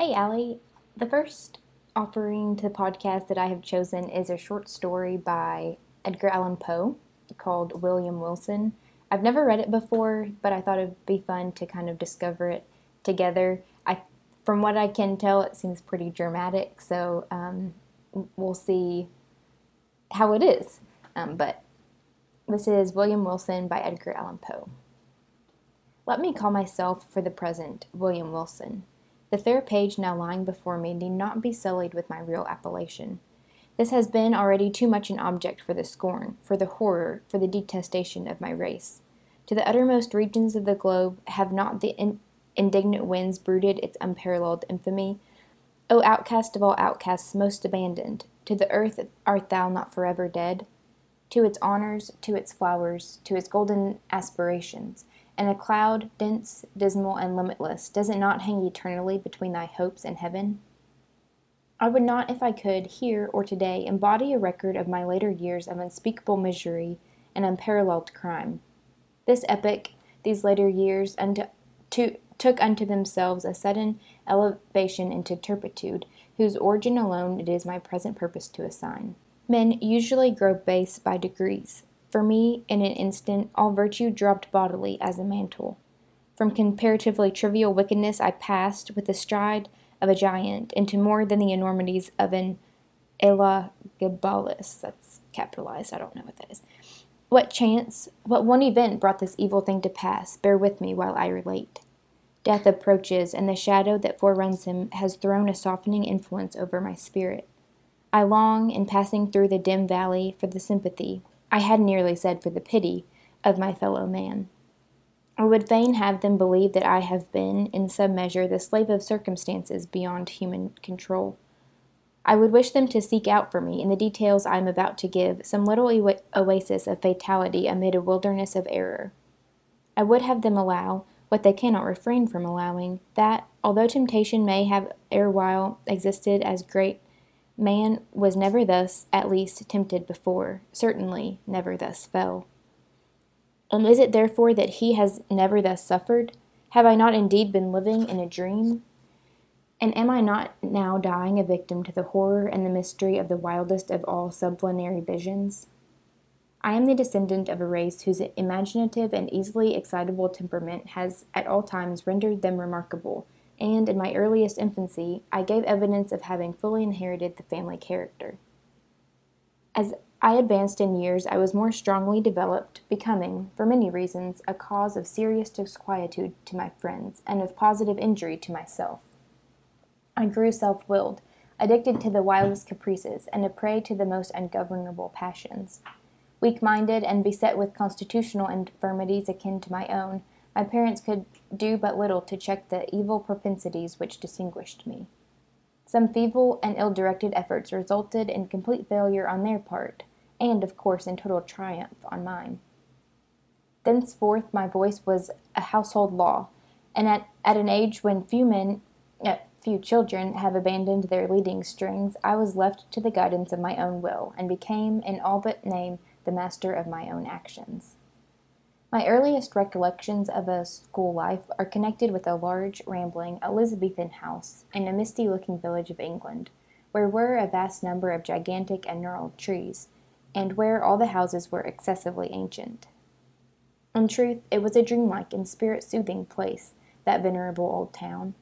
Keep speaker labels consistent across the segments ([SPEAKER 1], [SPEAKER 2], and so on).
[SPEAKER 1] Hey, Allie. The first offering to the podcast that I have chosen is a short story by Edgar Allan Poe called William Wilson. I've never read it before, but I thought it'd be fun to kind of discover it together. I, from what I can tell, it seems pretty dramatic, so um, we'll see how it is. Um, but this is William Wilson by Edgar Allan Poe. Let me call myself, for the present, William Wilson. The fair page now lying before me need not be sullied with my real appellation. This has been already too much an object for the scorn, for the horror, for the detestation of my race. To the uttermost regions of the globe have not the in- indignant winds brooded its unparalleled infamy? O outcast of all outcasts, most abandoned, to the earth art thou not forever dead? To its honors, to its flowers, to its golden aspirations, and a cloud, dense, dismal, and limitless, does it not hang eternally between thy hopes and heaven? I would not, if I could, here or today, embody a record of my later years of unspeakable misery and unparalleled crime. This epoch, these later years, unto, to, took unto themselves a sudden elevation into turpitude, whose origin alone it is my present purpose to assign. Men usually grow base by degrees, for me, in an instant, all virtue dropped bodily as a mantle. From comparatively trivial wickedness, I passed, with the stride of a giant, into more than the enormities of an Elagabalus. That's capitalized, I don't know what that is. What chance, what one event brought this evil thing to pass? Bear with me while I relate. Death approaches, and the shadow that foreruns him has thrown a softening influence over my spirit. I long, in passing through the dim valley, for the sympathy, I had nearly said for the pity, of my fellow man. I would fain have them believe that I have been, in some measure, the slave of circumstances beyond human control. I would wish them to seek out for me, in the details I am about to give, some little oasis of fatality amid a wilderness of error. I would have them allow, what they cannot refrain from allowing, that, although temptation may have erewhile existed as great Man was never thus, at least, tempted before, certainly never thus fell. And is it therefore that he has never thus suffered? Have I not indeed been living in a dream? And am I not now dying a victim to the horror and the mystery of the wildest of all sublunary visions? I am the descendant of a race whose imaginative and easily excitable temperament has at all times rendered them remarkable and in my earliest infancy, I gave evidence of having fully inherited the family character. As I advanced in years, I was more strongly developed, becoming, for many reasons, a cause of serious disquietude to my friends and of positive injury to myself. I grew self willed, addicted to the wildest caprices, and a prey to the most ungovernable passions. Weak minded and beset with constitutional infirmities akin to my own, my parents could do but little to check the evil propensities which distinguished me. Some feeble and ill directed efforts resulted in complete failure on their part, and, of course, in total triumph on mine. Thenceforth, my voice was a household law, and at, at an age when few men, uh, few children, have abandoned their leading strings, I was left to the guidance of my own will, and became, in all but name, the master of my own actions. My earliest recollections of a school life are connected with a large, rambling Elizabethan house in a misty looking village of England, where were a vast number of gigantic and gnarled trees, and where all the houses were excessively ancient. In truth, it was a dreamlike and spirit soothing place, that venerable old town.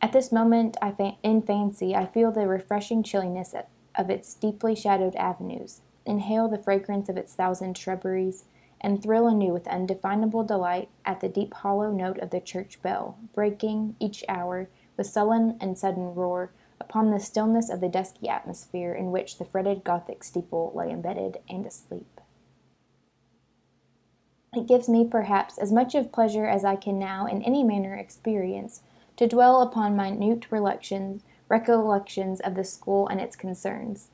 [SPEAKER 1] At this moment, I fa- in fancy, I feel the refreshing chilliness of its deeply shadowed avenues, inhale the fragrance of its thousand shrubberies, and thrill anew with undefinable delight at the deep hollow note of the church bell, breaking, each hour, with sullen and sudden roar, upon the stillness of the dusky atmosphere in which the fretted Gothic steeple lay embedded and asleep. It gives me, perhaps, as much of pleasure as I can now in any manner experience to dwell upon minute recollections, of the school and its concerns.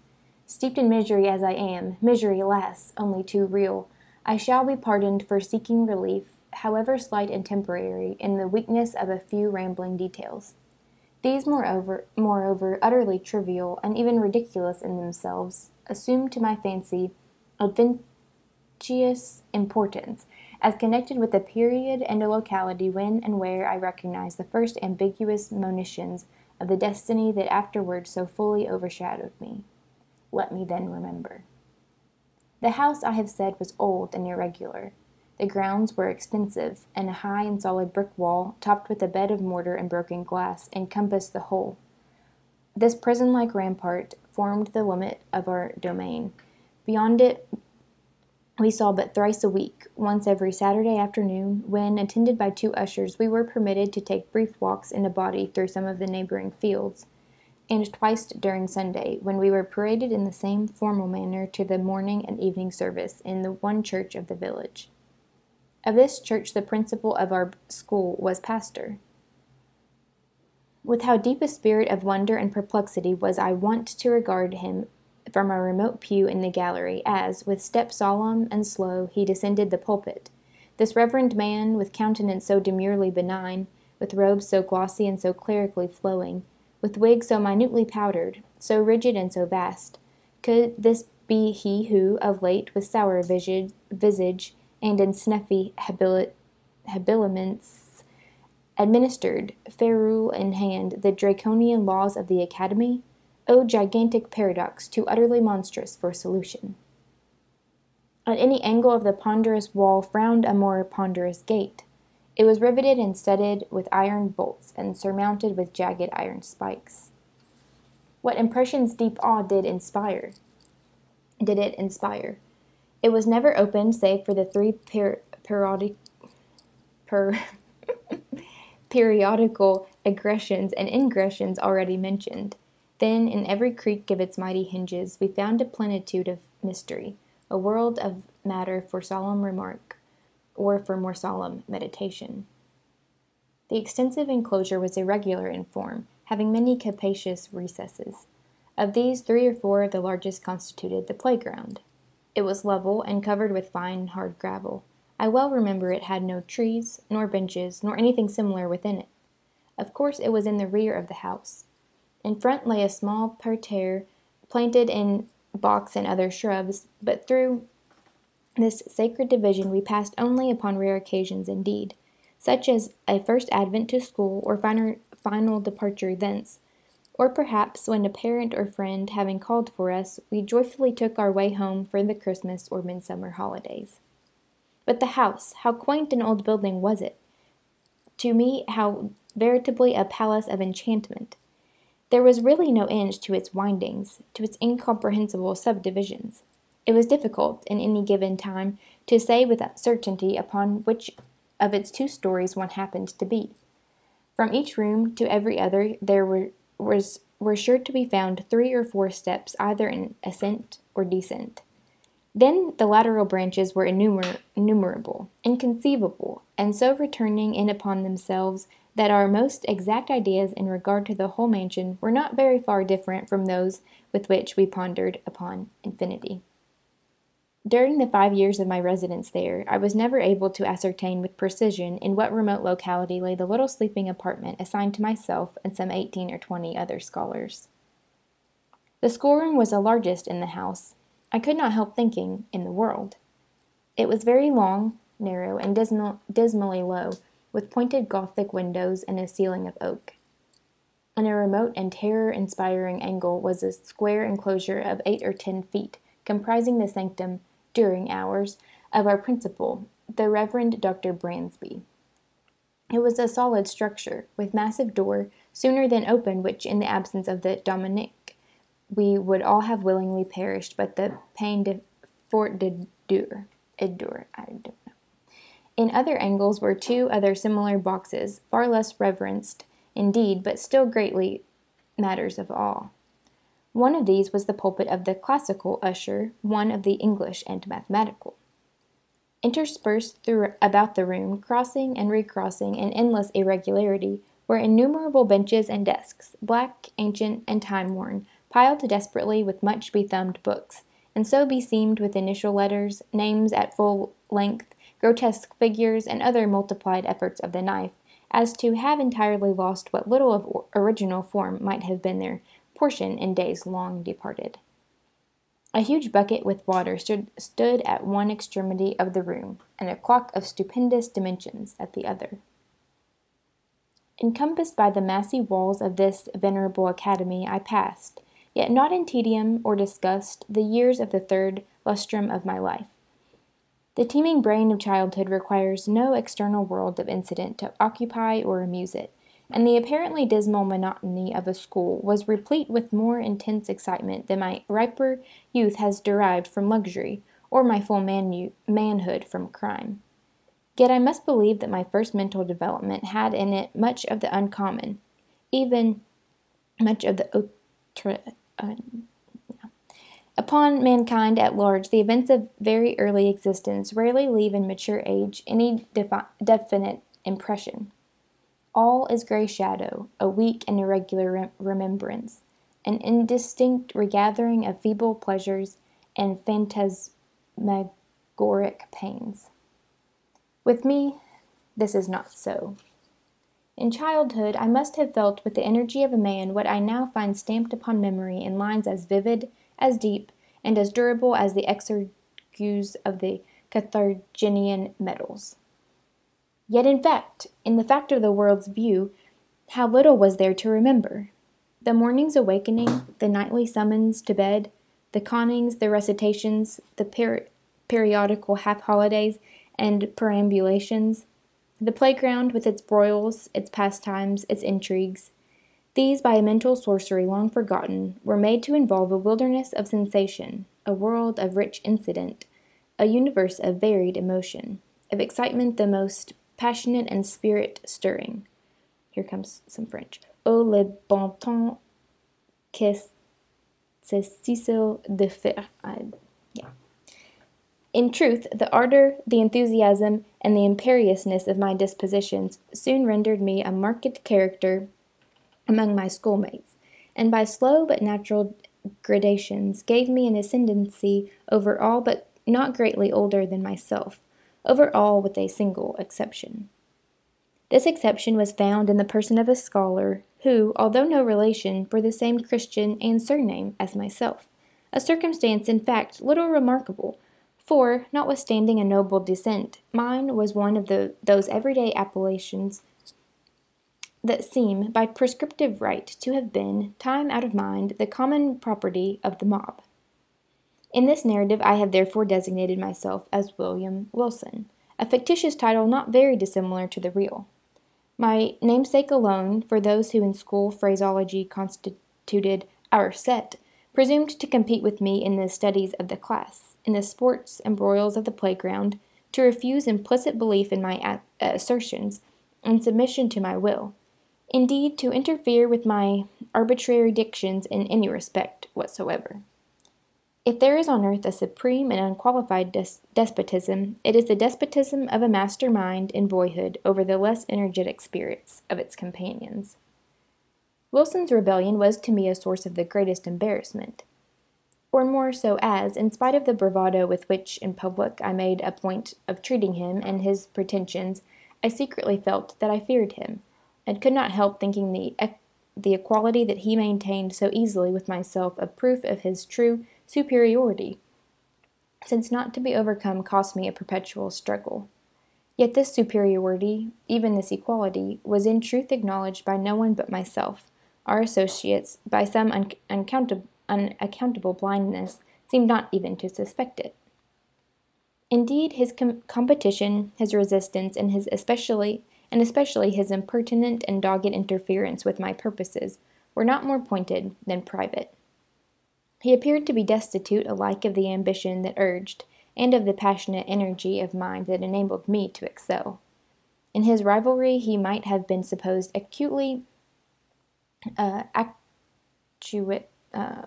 [SPEAKER 1] Steeped in misery as I am, misery, alas, only too real, I shall be pardoned for seeking relief, however slight and temporary, in the weakness of a few rambling details. These, moreover, moreover, utterly trivial and even ridiculous in themselves, assume to my fancy adventitious importance, as connected with the period and a locality when and where I recognize the first ambiguous monitions of the destiny that afterward so fully overshadowed me. Let me then remember. The house, I have said, was old and irregular. The grounds were extensive, and a high and solid brick wall, topped with a bed of mortar and broken glass, encompassed the whole. This prison like rampart formed the limit of our domain. Beyond it, we saw but thrice a week, once every Saturday afternoon, when, attended by two ushers, we were permitted to take brief walks in a body through some of the neighboring fields and twice during Sunday, when we were paraded in the same formal manner to the morning and evening service in the one church of the village. Of this church, the principal of our school was pastor. With how deep a spirit of wonder and perplexity was I wont to regard him from a remote pew in the gallery, as, with step solemn and slow, he descended the pulpit. This reverend man, with countenance so demurely benign, with robes so glossy and so clerically flowing, with wig so minutely powdered, so rigid and so vast. Could this be he who, of late, with sour visage, and in snuffy habiliments, administered, ferule in hand, the draconian laws of the Academy? O gigantic paradox, too utterly monstrous for solution! At any angle of the ponderous wall frowned a more ponderous gate. It was riveted and studded with iron bolts, and surmounted with jagged iron spikes. What impressions deep awe did inspire? Did it inspire? It was never opened save for the three per- periodic, per, periodical aggressions and ingressions already mentioned. Then, in every creak of its mighty hinges, we found a plenitude of mystery, a world of matter for solemn remark, or for more solemn meditation. The extensive enclosure was irregular in form, having many capacious recesses. Of these, three or four of the largest constituted the playground. It was level and covered with fine, hard gravel. I well remember it had no trees, nor benches, nor anything similar within it. Of course, it was in the rear of the house. In front lay a small parterre planted in box and other shrubs, but through this sacred division we passed only upon rare occasions indeed, such as a first advent to school or final, departure thence, or perhaps when a parent or friend having called for us, we joyfully took our way home for the Christmas or midsummer holidays. But the house, how quaint an old building was it! To me, how veritably a palace of enchantment! There was really no end to its windings, to its incomprehensible subdivisions. It was difficult, in any given time, to say with certainty upon which of its two stories one happened to be. From each room to every other there were, was, were sure to be found three or four steps either in ascent or descent. Then the lateral branches were innumer- innumerable, inconceivable, and so returning in upon themselves that our most exact ideas in regard to the whole mansion were not very far different from those with which we pondered upon infinity. During the five years of my residence there, I was never able to ascertain with precision in what remote locality lay the little sleeping apartment assigned to myself and some eighteen or twenty other scholars. The schoolroom was the largest in the house, I could not help thinking, in the world. It was very long, narrow, and dismal, dismally low, with pointed Gothic windows and a ceiling of oak. In a remote and terror inspiring angle was a square enclosure of eight or ten feet, comprising the sanctum during hours, of our principal, the Reverend Dr. Bransby. It was a solid structure, with massive door, sooner than open, which, in the absence of the Dominique, we would all have willingly perished, but the pain de fort de dur, endure, I don't know. In other angles were two other similar boxes, far less reverenced, indeed, but still greatly matters of awe. One of these was the pulpit of the classical usher, one of the English and mathematical. Interspersed through about the room, crossing and recrossing in endless irregularity, were innumerable benches and desks, black, ancient, and time worn, piled desperately with much bethumbed books, and so beseamed with initial letters, names at full length, grotesque figures, and other multiplied efforts of the knife, as to have entirely lost what little of original form might have been there portion in days long departed. A huge bucket with water stood, stood at one extremity of the room, and a clock of stupendous dimensions at the other. Encompassed by the massy walls of this venerable academy, I passed, yet not in tedium or disgust, the years of the third lustrum of my life. The teeming brain of childhood requires no external world of incident to occupy or amuse it, and the apparently dismal monotony of a school was replete with more intense excitement than my riper youth has derived from luxury, or my full man- manhood from crime. Yet I must believe that my first mental development had in it much of the uncommon, even much of the outre. Uh, yeah. Upon mankind at large, the events of very early existence rarely leave in mature age any defi- definite impression. All is gray shadow, a weak and irregular rem- remembrance, an indistinct regathering of feeble pleasures and phantasmagoric pains. With me, this is not so. In childhood, I must have felt with the energy of a man what I now find stamped upon memory in lines as vivid, as deep, and as durable as the exergues of the Carthaginian medals. Yet, in fact, in the fact of the world's view, how little was there to remember! The morning's awakening, the nightly summons to bed, the connings, the recitations, the per- periodical half holidays, and perambulations, the playground with its broils, its pastimes, its intrigues. These, by a mental sorcery long forgotten, were made to involve a wilderness of sensation, a world of rich incident, a universe of varied emotion, of excitement the most passionate and spirit stirring. Here comes some French. Oh, le bon temps que c'est difficile de faire. I, yeah. In truth, the ardor, the enthusiasm, and the imperiousness of my dispositions soon rendered me a marked character among my schoolmates, and by slow but natural gradations gave me an ascendancy over all but not greatly older than myself, over all with a single exception. This exception was found in the person of a scholar who, although no relation, bore the same Christian and surname as myself, a circumstance in fact little remarkable for, notwithstanding a noble descent, mine was one of the, those everyday appellations that seem, by prescriptive right, to have been, time out of mind, the common property of the mob. In this narrative, I have therefore designated myself as William Wilson, a fictitious title not very dissimilar to the real. My namesake alone, for those who in school phraseology constituted our set, presumed to compete with me in the studies of the class in the sports and broils of the playground, to refuse implicit belief in my assertions and submission to my will, indeed, to interfere with my arbitrary dictions in any respect whatsoever. If there is on earth a supreme and unqualified des- despotism, it is the despotism of a master mind in boyhood over the less energetic spirits of its companions. Wilson's rebellion was to me a source of the greatest embarrassment or more so as, in spite of the bravado with which in public I made a point of treating him and his pretensions, I secretly felt that I feared him, and could not help thinking the the equality that he maintained so easily with myself a proof of his true superiority, since not to be overcome cost me a perpetual struggle. Yet this superiority, even this equality, was in truth acknowledged by no one but myself, our associates, by some un- unaccountable blindness seemed not even to suspect it. Indeed, his com- competition, his resistance, and his especially and especially his impertinent and dogged interference with my purposes were not more pointed than private. He appeared to be destitute alike of the ambition that urged and of the passionate energy of mind that enabled me to excel. In his rivalry, he might have been supposed acutely uh, actuate, uh,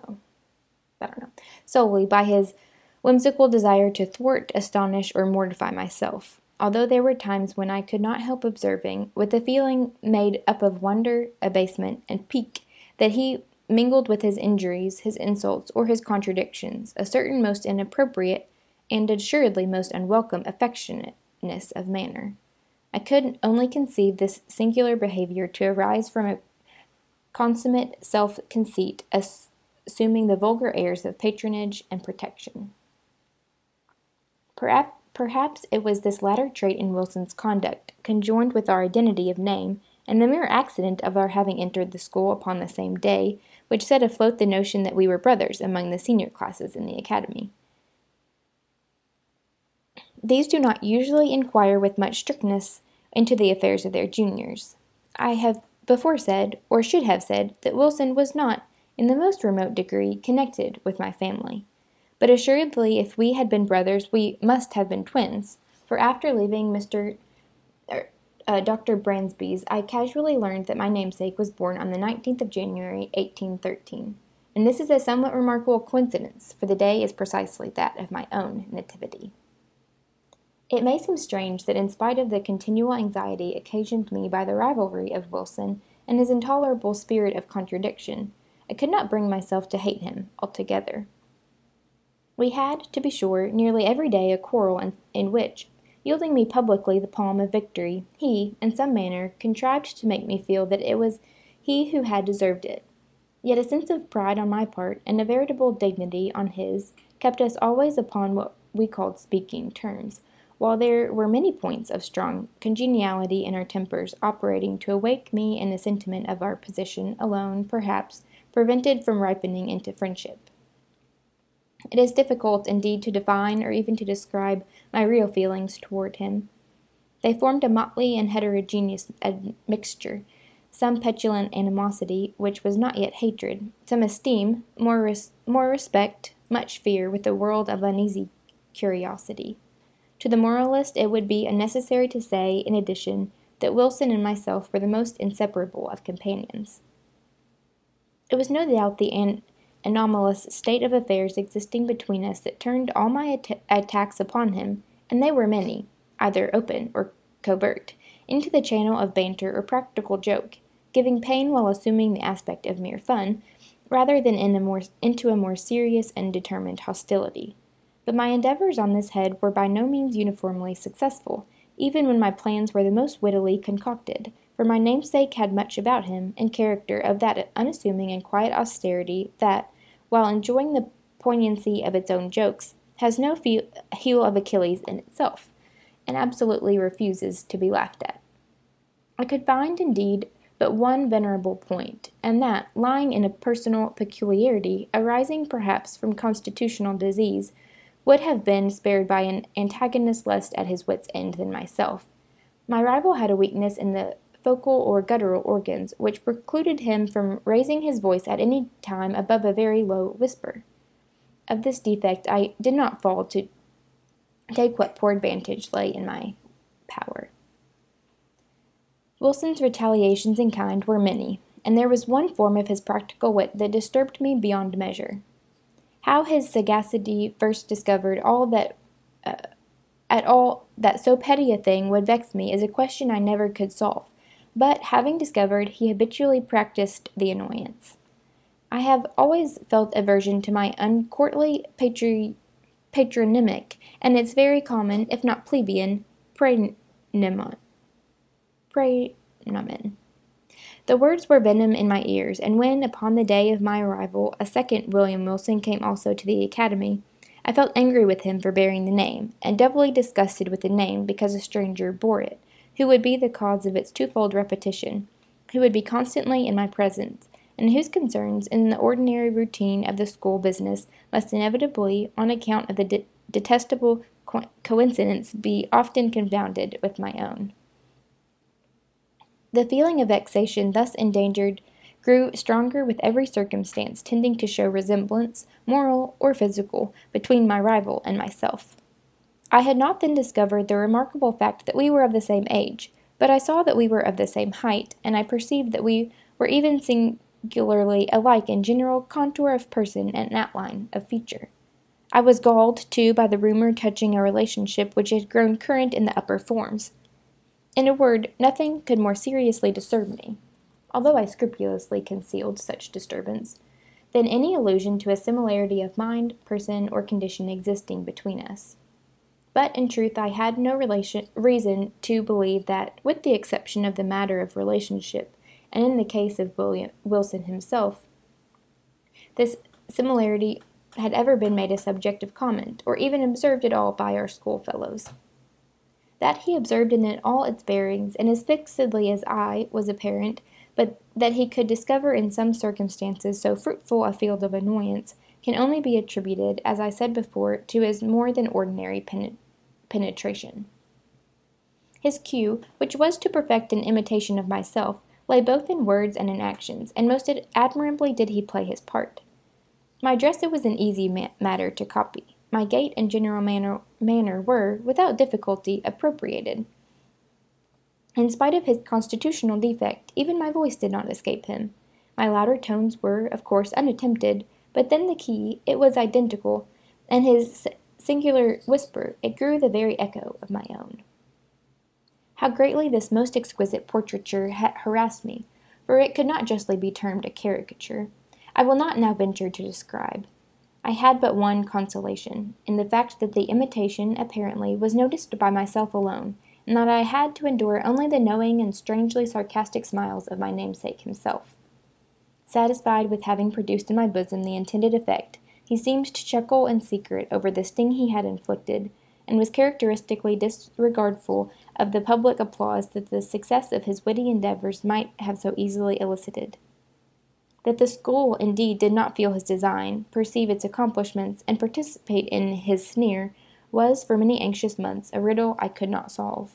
[SPEAKER 1] I don't know, solely by his whimsical desire to thwart, astonish, or mortify myself. Although there were times when I could not help observing, with a feeling made up of wonder, abasement, and pique, that he mingled with his injuries, his insults, or his contradictions, a certain most inappropriate and assuredly most unwelcome affectionateness of manner. I could only conceive this singular behavior to arise from a consummate self conceit, assuming the vulgar airs of patronage and protection. Perhaps, perhaps it was this latter trait in Wilson's conduct, conjoined with our identity of name and the mere accident of our having entered the school upon the same day, which set afloat the notion that we were brothers among the senior classes in the academy. These do not usually inquire with much strictness into the affairs of their juniors. I have before said, or should have said, that Wilson was not, in the most remote degree, connected with my family. But assuredly, if we had been brothers, we must have been twins, for after leaving Mr. uh, Dr. Bransby's, I casually learned that my namesake was born on the 19th of January, 1813. And this is a somewhat remarkable coincidence, for the day is precisely that of my own nativity. It may seem strange that, in spite of the continual anxiety occasioned me by the rivalry of Wilson and his intolerable spirit of contradiction, I could not bring myself to hate him altogether. We had, to be sure, nearly every day a quarrel in, in which, yielding me publicly the palm of victory, he, in some manner, contrived to make me feel that it was he who had deserved it. Yet a sense of pride on my part, and a veritable dignity on his, kept us always upon what we called speaking terms, while there were many points of strong congeniality in our tempers operating to awake me in the sentiment of our position alone, perhaps, prevented from ripening into friendship. It is difficult indeed to define or even to describe my real feelings toward him. They formed a motley and heterogeneous mixture, some petulant animosity, which was not yet hatred, some esteem, more, res- more respect, much fear, with a world of uneasy curiosity. To the moralist, it would be unnecessary to say, in addition, that Wilson and myself were the most inseparable of companions. It was no doubt the an- anomalous state of affairs existing between us that turned all my at- attacks upon him, and they were many, either open or covert, into the channel of banter or practical joke, giving pain while assuming the aspect of mere fun, rather than in a more, into a more serious and determined hostility. But my endeavors on this head were by no means uniformly successful, even when my plans were the most wittily concocted, for my namesake had much about him, and character of that unassuming and quiet austerity that, while enjoying the poignancy of its own jokes, has no heel of Achilles in itself, and absolutely refuses to be laughed at. I could find, indeed, but one venerable point, and that, lying in a personal peculiarity, arising perhaps from constitutional disease, would have been spared by an antagonist less at his wits' end than myself. My rival had a weakness in the vocal or guttural organs, which precluded him from raising his voice at any time above a very low whisper. Of this defect I did not fall to take what poor advantage lay in my power. Wilson's retaliations in kind were many, and there was one form of his practical wit that disturbed me beyond measure. How his sagacity first discovered all that uh, at all that so petty a thing would vex me is a question I never could solve. But having discovered, he habitually practiced the annoyance. I have always felt aversion to my uncourtly patri- patronymic, and its very common, if not plebeian, praenomen. Praenomen. The words were venom in my ears, and when, upon the day of my arrival, a second William Wilson came also to the academy, I felt angry with him for bearing the name, and doubly disgusted with the name because a stranger bore it, who would be the cause of its twofold repetition, who would be constantly in my presence, and whose concerns in the ordinary routine of the school business must inevitably, on account of the de- detestable co- coincidence, be often confounded with my own. The feeling of vexation thus endangered grew stronger with every circumstance tending to show resemblance, moral or physical, between my rival and myself. I had not then discovered the remarkable fact that we were of the same age, but I saw that we were of the same height, and I perceived that we were even singularly alike in general contour of person and outline of feature. I was galled, too, by the rumor touching a relationship which had grown current in the upper forms. In a word, nothing could more seriously disturb me, although I scrupulously concealed such disturbance, than any allusion to a similarity of mind, person, or condition existing between us. But in truth, I had no relation, reason to believe that, with the exception of the matter of relationship, and in the case of William Wilson himself, this similarity had ever been made a subject of comment, or even observed at all by our schoolfellows. That he observed it in all its bearings, and as fixedly as I, was apparent, but that he could discover in some circumstances so fruitful a field of annoyance can only be attributed, as I said before, to his more than ordinary pen- penetration. His cue, which was to perfect an imitation of myself, lay both in words and in actions, and most admirably did he play his part. My dress it was an easy ma- matter to copy. My gait and general manner, manner were, without difficulty, appropriated. In spite of his constitutional defect, even my voice did not escape him. My louder tones were, of course, unattempted, but then the key, it was identical, and his singular whisper, it grew the very echo of my own. How greatly this most exquisite portraiture ha- harassed me, for it could not justly be termed a caricature, I will not now venture to describe. I had but one consolation, in the fact that the imitation, apparently, was noticed by myself alone, and that I had to endure only the knowing and strangely sarcastic smiles of my namesake himself. Satisfied with having produced in my bosom the intended effect, he seemed to chuckle in secret over the sting he had inflicted, and was characteristically disregardful of the public applause that the success of his witty endeavors might have so easily elicited. That the school indeed did not feel his design, perceive its accomplishments, and participate in his sneer, was, for many anxious months, a riddle I could not solve.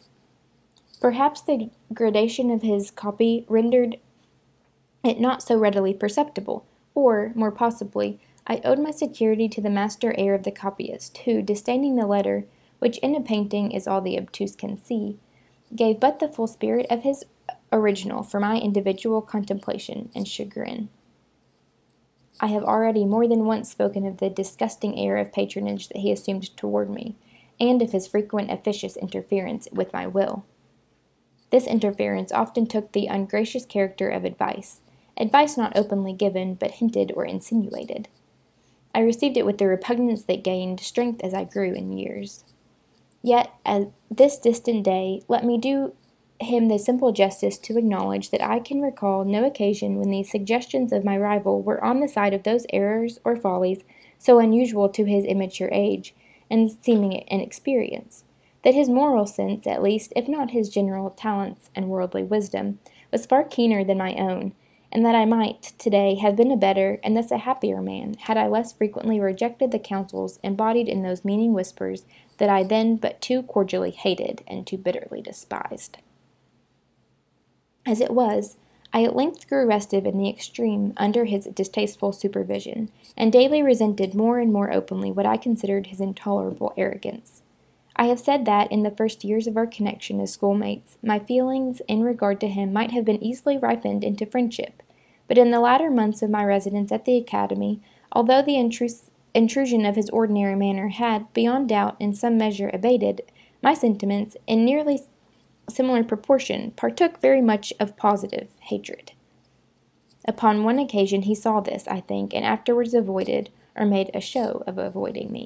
[SPEAKER 1] Perhaps the gradation of his copy rendered it not so readily perceptible, or, more possibly, I owed my security to the master air of the copyist, who, disdaining the letter, which in a painting is all the obtuse can see, gave but the full spirit of his original for my individual contemplation and chagrin. I have already more than once spoken of the disgusting air of patronage that he assumed toward me, and of his frequent officious interference with my will. This interference often took the ungracious character of advice, advice not openly given, but hinted or insinuated. I received it with the repugnance that gained strength as I grew in years. Yet, at this distant day, let me do him the simple justice to acknowledge that I can recall no occasion when the suggestions of my rival were on the side of those errors or follies so unusual to his immature age and seeming inexperience, that his moral sense, at least, if not his general talents and worldly wisdom, was far keener than my own, and that I might, today, have been a better and thus a happier man had I less frequently rejected the counsels embodied in those meaning whispers that I then but too cordially hated and too bitterly despised. As it was, I at length grew restive in the extreme under his distasteful supervision, and daily resented more and more openly what I considered his intolerable arrogance. I have said that, in the first years of our connection as schoolmates, my feelings in regard to him might have been easily ripened into friendship, but in the latter months of my residence at the academy, although the intrus- intrusion of his ordinary manner had, beyond doubt, in some measure abated, my sentiments, in nearly similar proportion, partook very much of positive hatred. Upon one occasion he saw this, I think, and afterwards avoided, or made a show of avoiding me.